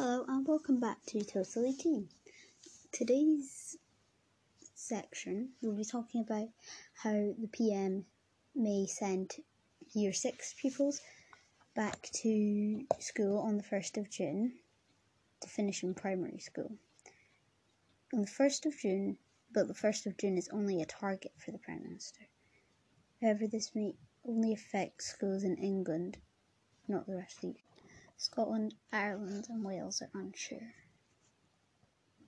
Hello and welcome back to Totally Teen. Today's section we'll be talking about how the PM may send year 6 pupils back to school on the 1st of June to finish in primary school. On the 1st of June, but the 1st of June is only a target for the Prime Minister. However, this may only affect schools in England, not the rest of the Scotland, Ireland, and Wales are unsure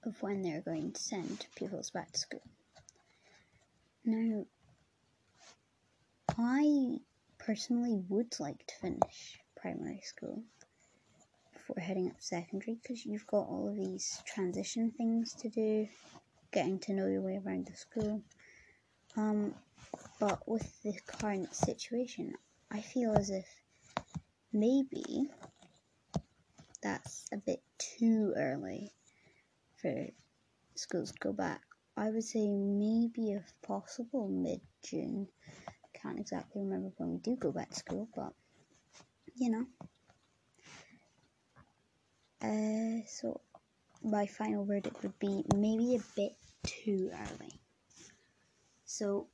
of when they're going to send pupils back to school. Now, I personally would like to finish primary school before heading up secondary because you've got all of these transition things to do, getting to know your way around the school. Um, but with the current situation, I feel as if maybe that's a bit too early for schools to go back. I would say maybe if possible mid June. Can't exactly remember when we do go back to school, but you know. Uh, so my final verdict would be maybe a bit too early. So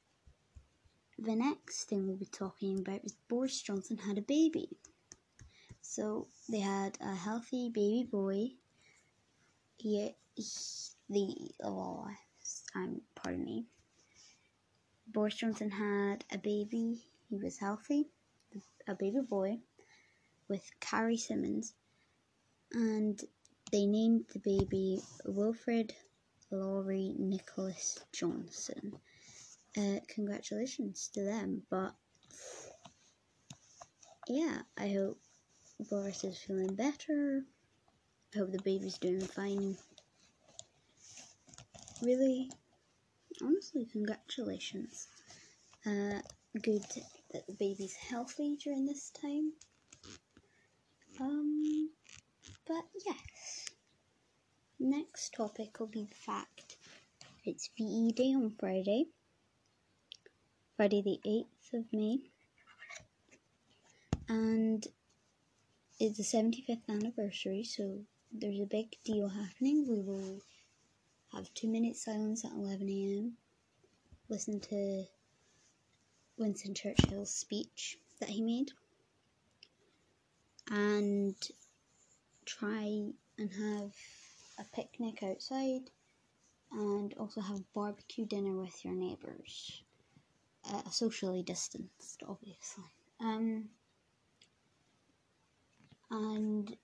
the next thing we'll be talking about is Boris Johnson had a baby. So they had a healthy baby boy. He the oh, I'm pardon me. Boris Johnson had a baby. He was healthy, a baby boy, with Carrie Symonds, and they named the baby Wilfred Lawrie Nicholas Johnson. Uh, congratulations to them, but yeah, I hope Boris is feeling better. I hope the baby's doing fine. Really, honestly, congratulations. Uh, good that the baby's healthy during this time. Um, but yes. Next topic will be the fact it's VE Day on Friday, Friday the 8th of May, and it's the 75th anniversary, so there's a big deal happening. We will have two minutes silence at 11 a.m. Listen to Winston Churchill's speech that he made, and try and have a picnic outside, and also have barbecue dinner with your neighbours, uh, socially distanced, obviously. Um, and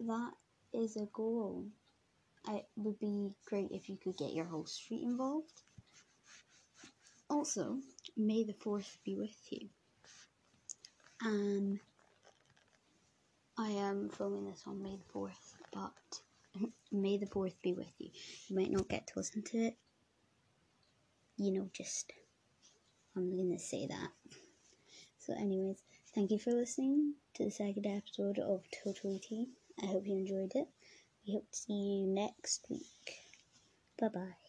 that is a goal. It would be great if you could get your whole street involved. Also, may the 4th be with you. Um, I am filming this on May the 4th, but may the 4th be with you. You might not get to listen to it. You know, just, I'm gonna say that. So, anyways, thank you for listening to the second episode of Totally Teen. I hope you enjoyed it. We hope to see you next week. Bye bye.